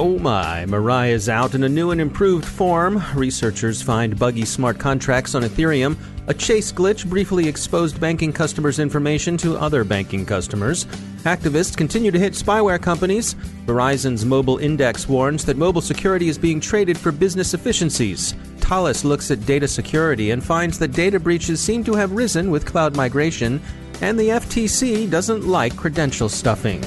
Oh my, Mirai is out in a new and improved form. Researchers find buggy smart contracts on Ethereum. A chase glitch briefly exposed banking customers' information to other banking customers. Activists continue to hit spyware companies. Verizon's mobile index warns that mobile security is being traded for business efficiencies. Thales looks at data security and finds that data breaches seem to have risen with cloud migration. And the FTC doesn't like credential stuffing.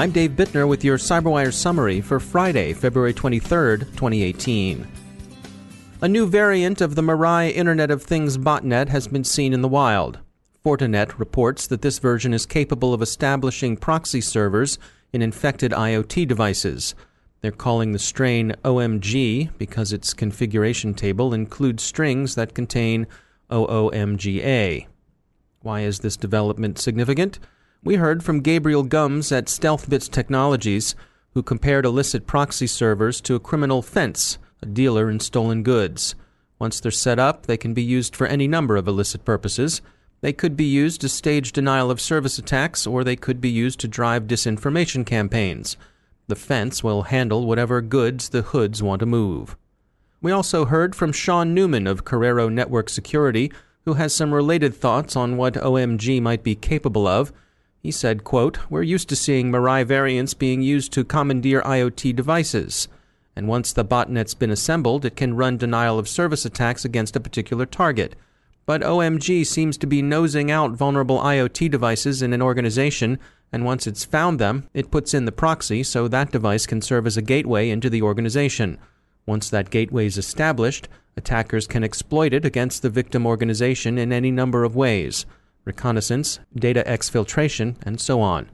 I'm Dave Bittner with your CyberWire summary for Friday, February 23rd, 2018. A new variant of the Mirai Internet of Things botnet has been seen in the wild. Fortinet reports that this version is capable of establishing proxy servers in infected IoT devices. They're calling the strain OMG because its configuration table includes strings that contain OOMGA. Why is this development significant? We heard from Gabriel Gumbs at StealthBits Technologies, who compared illicit proxy servers to a criminal fence, a dealer in stolen goods. Once they're set up, they can be used for any number of illicit purposes. They could be used to stage denial of service attacks, or they could be used to drive disinformation campaigns. The fence will handle whatever goods the hoods want to move. We also heard from Sean Newman of Corero Network Security, who has some related thoughts on what OMG might be capable of. He said, quote, We're used to seeing Mirai variants being used to commandeer IoT devices. And once the botnet's been assembled, it can run denial of service attacks against a particular target. But OMG seems to be nosing out vulnerable IoT devices in an organization, and once it's found them, it puts in the proxy so that device can serve as a gateway into the organization. Once that gateway is established, attackers can exploit it against the victim organization in any number of ways reconnaissance, data exfiltration, and so on.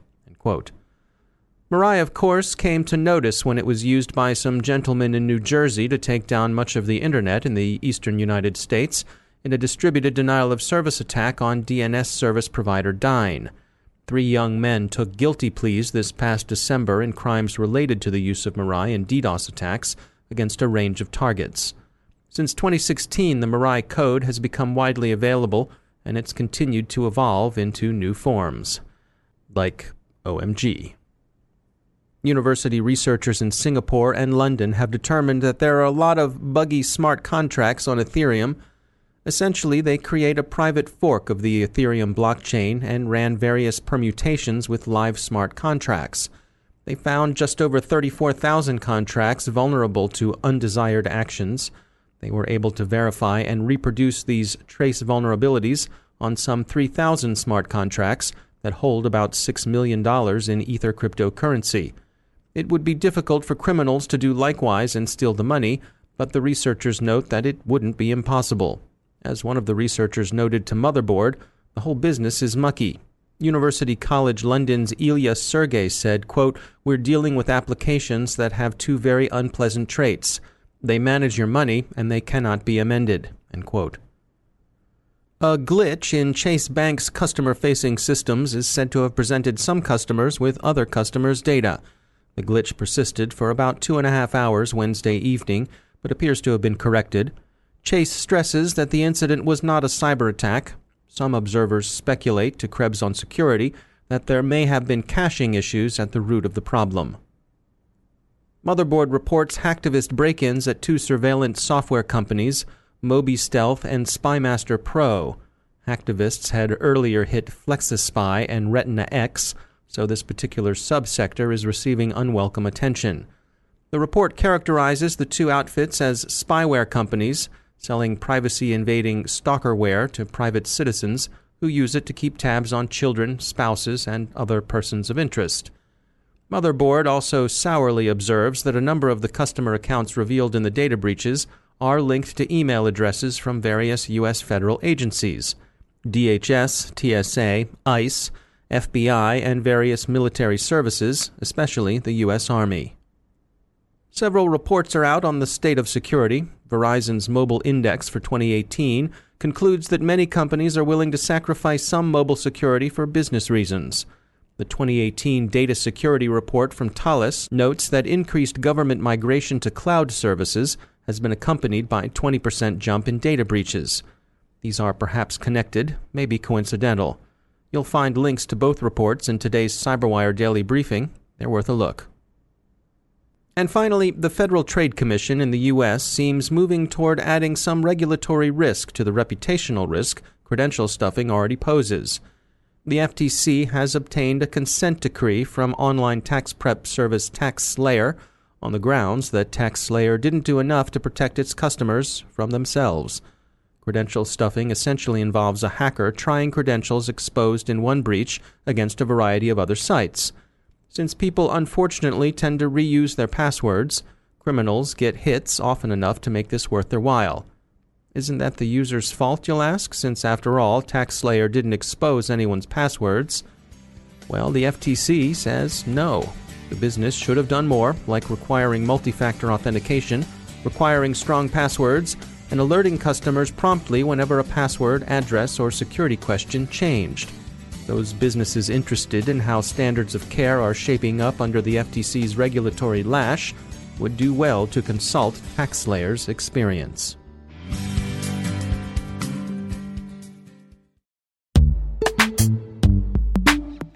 Mirai, of course, came to notice when it was used by some gentlemen in New Jersey to take down much of the Internet in the eastern United States in a distributed denial of service attack on DNS service provider Dyn. Three young men took guilty pleas this past December in crimes related to the use of Mirai in DDoS attacks against a range of targets. Since 2016, the Mirai code has become widely available and it's continued to evolve into new forms, like OMG. University researchers in Singapore and London have determined that there are a lot of buggy smart contracts on Ethereum. Essentially, they create a private fork of the Ethereum blockchain and ran various permutations with live smart contracts. They found just over 34,000 contracts vulnerable to undesired actions they were able to verify and reproduce these trace vulnerabilities on some 3,000 smart contracts that hold about $6 million in Ether cryptocurrency. It would be difficult for criminals to do likewise and steal the money, but the researchers note that it wouldn't be impossible. As one of the researchers noted to Motherboard, the whole business is mucky. University College London's Ilya Sergey said, quote, We're dealing with applications that have two very unpleasant traits. They manage your money, and they cannot be amended. A glitch in Chase Bank's customer facing systems is said to have presented some customers with other customers' data. The glitch persisted for about two and a half hours Wednesday evening, but appears to have been corrected. Chase stresses that the incident was not a cyber attack. Some observers speculate, to Krebs on Security, that there may have been caching issues at the root of the problem. Motherboard reports hacktivist break ins at two surveillance software companies, MobiStealth and SpyMaster Pro. Hacktivists had earlier hit FlexiSpy and Retina X, so this particular subsector is receiving unwelcome attention. The report characterizes the two outfits as spyware companies selling privacy invading stalkerware to private citizens who use it to keep tabs on children, spouses, and other persons of interest. Motherboard also sourly observes that a number of the customer accounts revealed in the data breaches are linked to email addresses from various U.S. federal agencies DHS, TSA, ICE, FBI, and various military services, especially the U.S. Army. Several reports are out on the state of security. Verizon's Mobile Index for 2018 concludes that many companies are willing to sacrifice some mobile security for business reasons. The 2018 Data Security Report from Thales notes that increased government migration to cloud services has been accompanied by a 20% jump in data breaches. These are perhaps connected, maybe coincidental. You'll find links to both reports in today's CyberWire Daily Briefing. They're worth a look. And finally, the Federal Trade Commission in the U.S. seems moving toward adding some regulatory risk to the reputational risk credential stuffing already poses the FTC has obtained a consent decree from online tax prep service TaxSlayer on the grounds that TaxSlayer didn't do enough to protect its customers from themselves. Credential stuffing essentially involves a hacker trying credentials exposed in one breach against a variety of other sites. Since people unfortunately tend to reuse their passwords, criminals get hits often enough to make this worth their while. Isn't that the user's fault, you'll ask, since after all, TaxSlayer didn't expose anyone's passwords? Well, the FTC says no. The business should have done more, like requiring multi factor authentication, requiring strong passwords, and alerting customers promptly whenever a password, address, or security question changed. Those businesses interested in how standards of care are shaping up under the FTC's regulatory lash would do well to consult TaxSlayer's experience.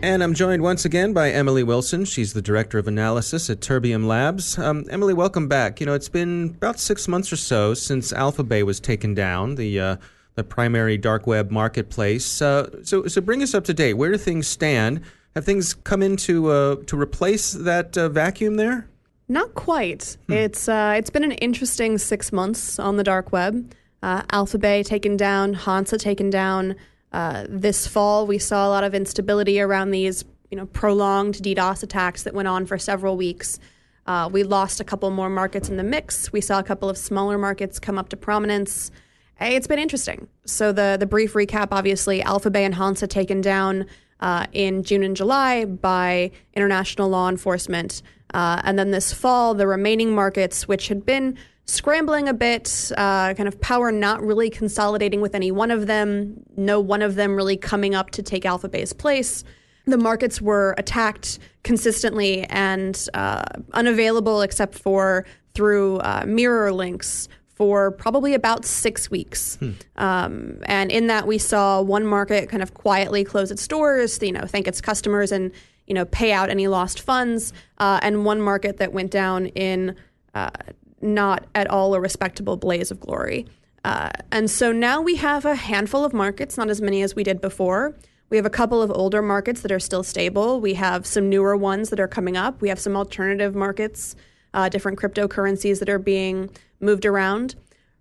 And I'm joined once again by Emily Wilson. She's the Director of Analysis at Terbium Labs. Um, Emily, welcome back. You know, it's been about six months or so since Alphabay was taken down, the, uh, the primary dark web marketplace. Uh, so, so bring us up to date. Where do things stand? Have things come in to, uh, to replace that uh, vacuum there? Not quite. Hmm. It's, uh, it's been an interesting six months on the dark web. Uh, Alphabay taken down, Hansa taken down. Uh, this fall, we saw a lot of instability around these, you know, prolonged DDoS attacks that went on for several weeks. Uh, we lost a couple more markets in the mix. We saw a couple of smaller markets come up to prominence. It's been interesting. So the the brief recap, obviously, Alphabay and Hansa taken down uh, in June and July by international law enforcement, uh, and then this fall, the remaining markets, which had been scrambling a bit, uh, kind of power not really consolidating with any one of them, no one of them really coming up to take Alphabay's place. The markets were attacked consistently and uh, unavailable except for through uh, mirror links for probably about six weeks. Hmm. Um, and in that, we saw one market kind of quietly close its doors, you know, thank its customers and, you know, pay out any lost funds, uh, and one market that went down in uh, not at all a respectable blaze of glory. Uh, and so now we have a handful of markets, not as many as we did before. We have a couple of older markets that are still stable. We have some newer ones that are coming up. We have some alternative markets, uh, different cryptocurrencies that are being moved around.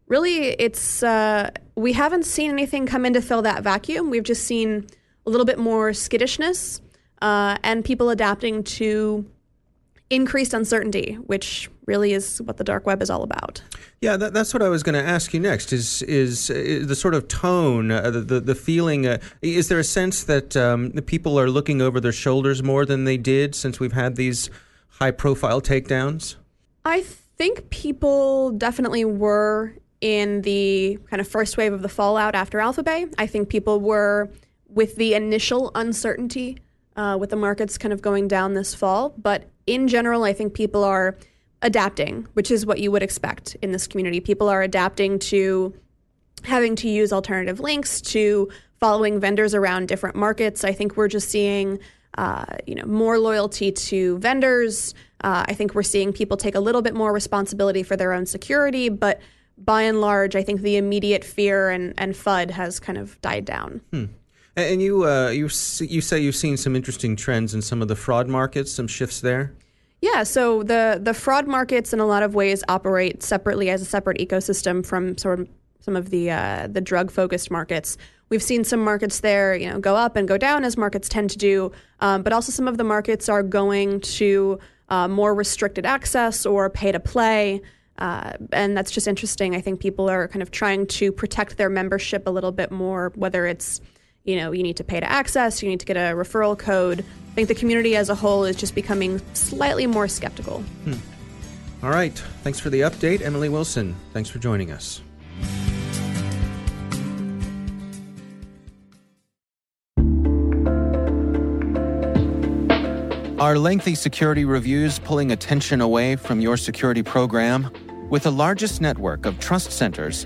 Really, it's uh, we haven't seen anything come in to fill that vacuum. We've just seen a little bit more skittishness uh, and people adapting to increased uncertainty, which really is what the dark web is all about. Yeah, that, that's what I was going to ask you next. Is is, is the sort of tone, uh, the, the, the feeling? Uh, is there a sense that um, the people are looking over their shoulders more than they did since we've had these high profile takedowns? I think people definitely were in the kind of first wave of the fallout after Alphabay. I think people were with the initial uncertainty uh, with the markets kind of going down this fall, but in general, I think people are adapting, which is what you would expect in this community. People are adapting to having to use alternative links, to following vendors around different markets. I think we're just seeing, uh, you know, more loyalty to vendors. Uh, I think we're seeing people take a little bit more responsibility for their own security, but by and large, I think the immediate fear and, and FUD has kind of died down. Hmm. And you, uh, you, you say you've seen some interesting trends in some of the fraud markets, some shifts there. Yeah, so the the fraud markets in a lot of ways operate separately as a separate ecosystem from sort of some of the uh, the drug focused markets. We've seen some markets there, you know, go up and go down as markets tend to do, um, but also some of the markets are going to uh, more restricted access or pay to play. Uh, and that's just interesting. I think people are kind of trying to protect their membership a little bit more, whether it's you know, you need to pay to access, you need to get a referral code. I think the community as a whole is just becoming slightly more skeptical. Hmm. All right. Thanks for the update, Emily Wilson. Thanks for joining us. Are lengthy security reviews pulling attention away from your security program? With the largest network of trust centers,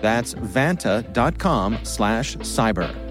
That's vanta.com slash cyber.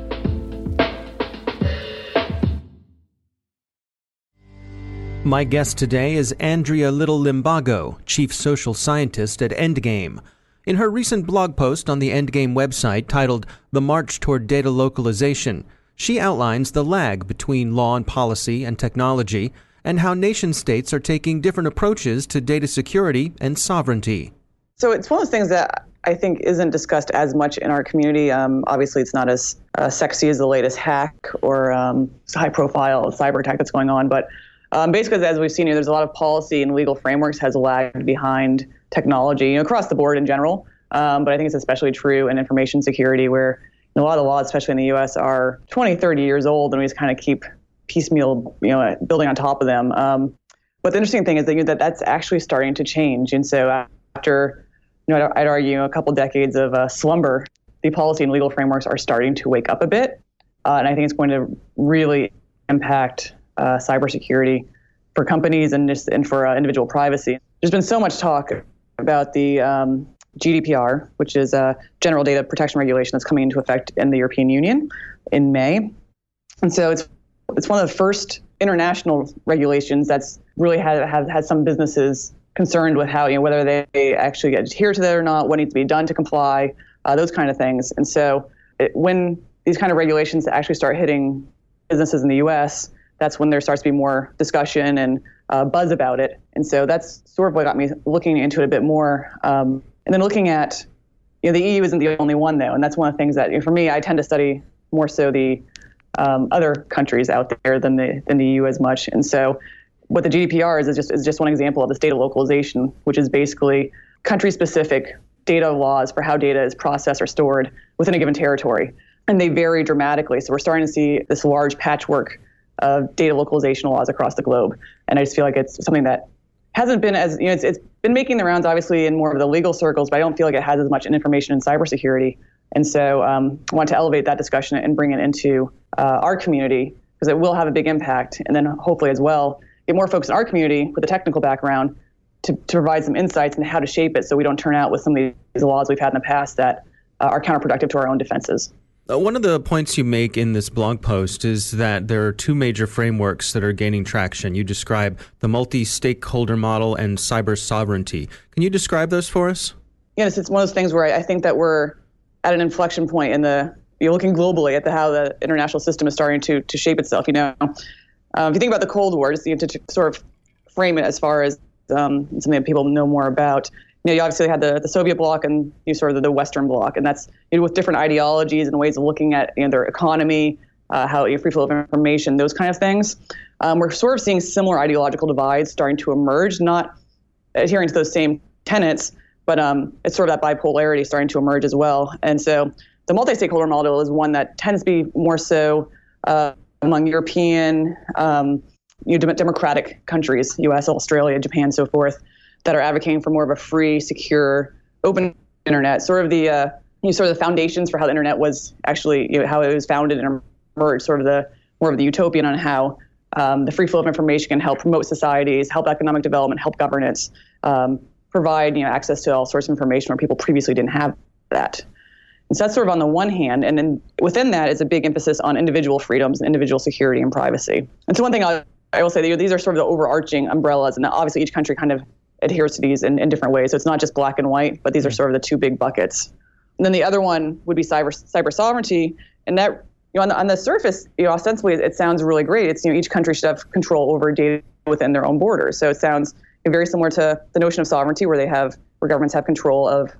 My guest today is Andrea Little Limbago, Chief Social Scientist at Endgame. In her recent blog post on the Endgame website titled The March Toward Data Localization, she outlines the lag between law and policy and technology and how nation states are taking different approaches to data security and sovereignty. So it's one of those things that I think isn't discussed as much in our community. Um, obviously, it's not as uh, sexy as the latest hack or um, high profile cyber attack that's going on. But um, basically, as we've seen here, there's a lot of policy and legal frameworks has lagged behind technology you know, across the board in general. Um, but I think it's especially true in information security, where you know, a lot of the laws, especially in the U.S., are 20, 30 years old, and we just kind of keep piecemeal, you know, building on top of them. Um, but the interesting thing is that, you know, that that's actually starting to change. And so after you know, I'd, I'd argue a couple decades of uh, slumber, the policy and legal frameworks are starting to wake up a bit. Uh, and I think it's going to really impact uh, cybersecurity for companies and, just, and for uh, individual privacy. There's been so much talk about the um, GDPR, which is a general data protection regulation that's coming into effect in the European Union in May. And so it's it's one of the first international regulations that's really had, had, had some businesses concerned with how you know whether they actually adhere to that or not, what needs to be done to comply, uh, those kind of things. And so it, when these kind of regulations actually start hitting businesses in the U.S., that's when there starts to be more discussion and uh, buzz about it. And so that's sort of what got me looking into it a bit more. Um, and then looking at, you know, the EU isn't the only one though, and that's one of the things that you know, for me, I tend to study more so the um, other countries out there than the than the EU as much. And so what the GDPR is is just is just one example of this data localization, which is basically country specific data laws for how data is processed or stored within a given territory. And they vary dramatically. So we're starting to see this large patchwork of data localization laws across the globe. And I just feel like it's something that hasn't been as, you know, it's, it's been making the rounds obviously in more of the legal circles, but I don't feel like it has as much in information in cybersecurity. And so um, I want to elevate that discussion and bring it into uh, our community because it will have a big impact. And then hopefully as well, get more folks in our community with a technical background to, to provide some insights into how to shape it so we don't turn out with some of these laws we've had in the past that uh, are counterproductive to our own defenses. Uh, one of the points you make in this blog post is that there are two major frameworks that are gaining traction. You describe the multi stakeholder model and cyber sovereignty. Can you describe those for us? Yes, it's one of those things where I think that we're at an inflection point in the you're looking globally at the, how the international system is starting to to shape itself. You know, um, if you think about the Cold War, just you to, to, sort of frame it as far as um, something that people know more about. You know, you obviously had the, the Soviet bloc and you sort of the Western bloc, and that's you know, with different ideologies and ways of looking at you know, their economy, uh, how you know, free flow of information, those kind of things. Um, we're sort of seeing similar ideological divides starting to emerge, not adhering to those same tenets, but um, it's sort of that bipolarity starting to emerge as well. And so the multi-stakeholder model is one that tends to be more so uh, among European, um, you know, democratic countries, U.S., Australia, Japan, so forth, that are advocating for more of a free, secure, open internet. Sort of the uh, you know, sort of the foundations for how the internet was actually, you know, how it was founded and emerged. Sort of the more of the utopian on how um, the free flow of information can help promote societies, help economic development, help governance, um, provide you know access to all sorts of information where people previously didn't have that. So that's sort of on the one hand, and then within that is a big emphasis on individual freedoms and individual security and privacy. And so one thing I, I will say that these are sort of the overarching umbrellas, and obviously each country kind of adheres to these in, in different ways. So it's not just black and white, but these are sort of the two big buckets. And then the other one would be cyber cyber sovereignty, and that you know on the, on the surface, you know ostensibly it sounds really great. It's you know each country should have control over data within their own borders. So it sounds very similar to the notion of sovereignty, where they have where governments have control of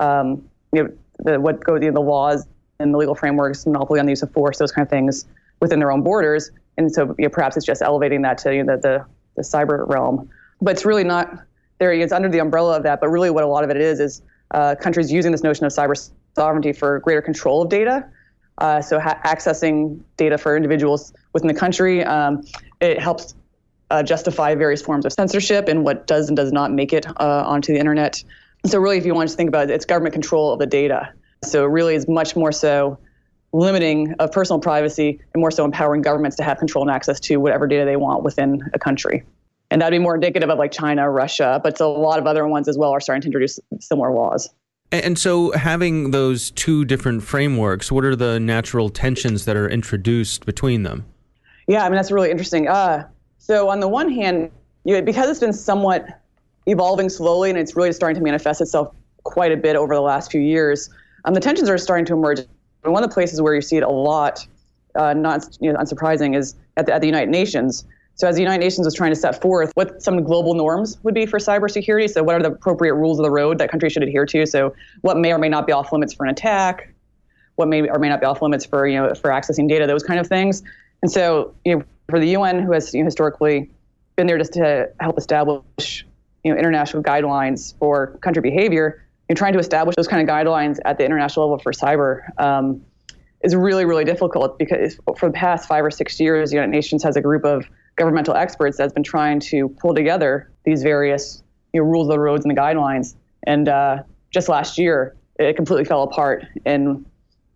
um, you know the what go you know, the laws and the legal frameworks, monopoly on the use of force, those kind of things within their own borders. And so you know, perhaps it's just elevating that to you know, the, the the cyber realm, but it's really not there. It's under the umbrella of that, but really what a lot of it is is uh, countries using this notion of cyber sovereignty for greater control of data. Uh, so ha- accessing data for individuals within the country, um, it helps uh, justify various forms of censorship and what does and does not make it uh, onto the internet. So really, if you want to think about it, it's government control of the data. So it really is much more so limiting of personal privacy and more so empowering governments to have control and access to whatever data they want within a country. And that'd be more indicative of like China, Russia, but a lot of other ones as well are starting to introduce similar laws. And so, having those two different frameworks, what are the natural tensions that are introduced between them? Yeah, I mean that's really interesting. Uh, so on the one hand, you know, because it's been somewhat evolving slowly and it's really starting to manifest itself quite a bit over the last few years, um, the tensions are starting to emerge. And one of the places where you see it a lot, uh, not you know, unsurprising, is at the, at the United Nations. So as the United Nations was trying to set forth what some global norms would be for cybersecurity, so what are the appropriate rules of the road that countries should adhere to? So what may or may not be off limits for an attack, what may or may not be off limits for you know for accessing data, those kind of things. And so you know for the UN, who has you know, historically been there just to help establish you know international guidelines for country behavior, and trying to establish those kind of guidelines at the international level for cyber um, is really really difficult because for the past five or six years, the United Nations has a group of governmental experts that's been trying to pull together these various you know, rules of the roads and the guidelines. And uh, just last year, it completely fell apart. And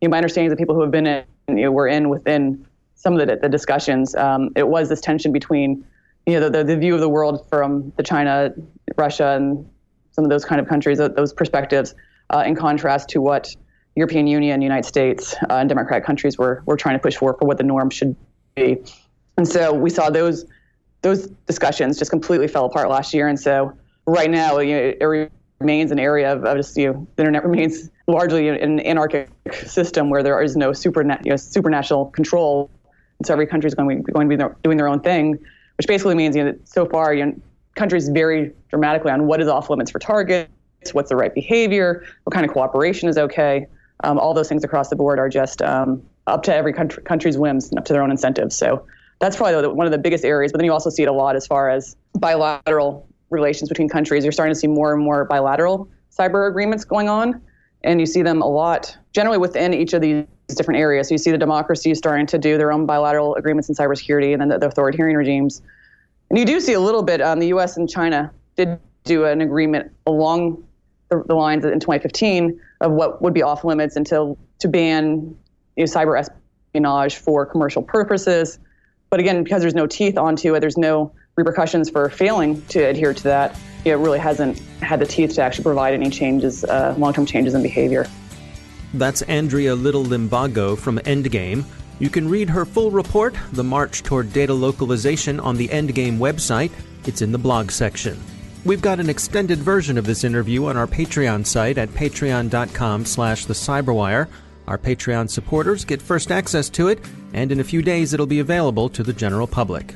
you know, my understanding is that people who have been in, you know, were in within some of the, the discussions, um, it was this tension between, you know, the, the view of the world from the China, Russia, and some of those kind of countries, those perspectives, uh, in contrast to what European Union, United States, uh, and democratic countries were, were trying to push for for what the norm should be. And so we saw those those discussions just completely fell apart last year. And so right now, you know, it remains an area of, of just, you know, the internet remains largely an anarchic system where there is no super, you know, supernatural control. And so every country is going to be, going to be doing their own thing, which basically means, you know, so far, you know, countries vary dramatically on what is off limits for targets, what's the right behavior, what kind of cooperation is okay. Um, all those things across the board are just um, up to every country, country's whims and up to their own incentives. So that's probably one of the biggest areas. But then you also see it a lot as far as bilateral relations between countries. You're starting to see more and more bilateral cyber agreements going on, and you see them a lot generally within each of these different areas. So you see the democracies starting to do their own bilateral agreements in cybersecurity, and then the, the authoritarian regimes. And you do see a little bit. Um, the U.S. and China did do an agreement along the, the lines in 2015 of what would be off limits until to ban you know, cyber espionage for commercial purposes. But again, because there's no teeth onto it, there's no repercussions for failing to adhere to that. It really hasn't had the teeth to actually provide any changes, uh, long-term changes in behavior. That's Andrea Little Limbago from Endgame. You can read her full report, The March Toward Data Localization, on the Endgame website. It's in the blog section. We've got an extended version of this interview on our Patreon site at patreon.com slash the cyberwire. Our Patreon supporters get first access to it, and in a few days it'll be available to the general public.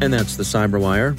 And that's the Cyberwire.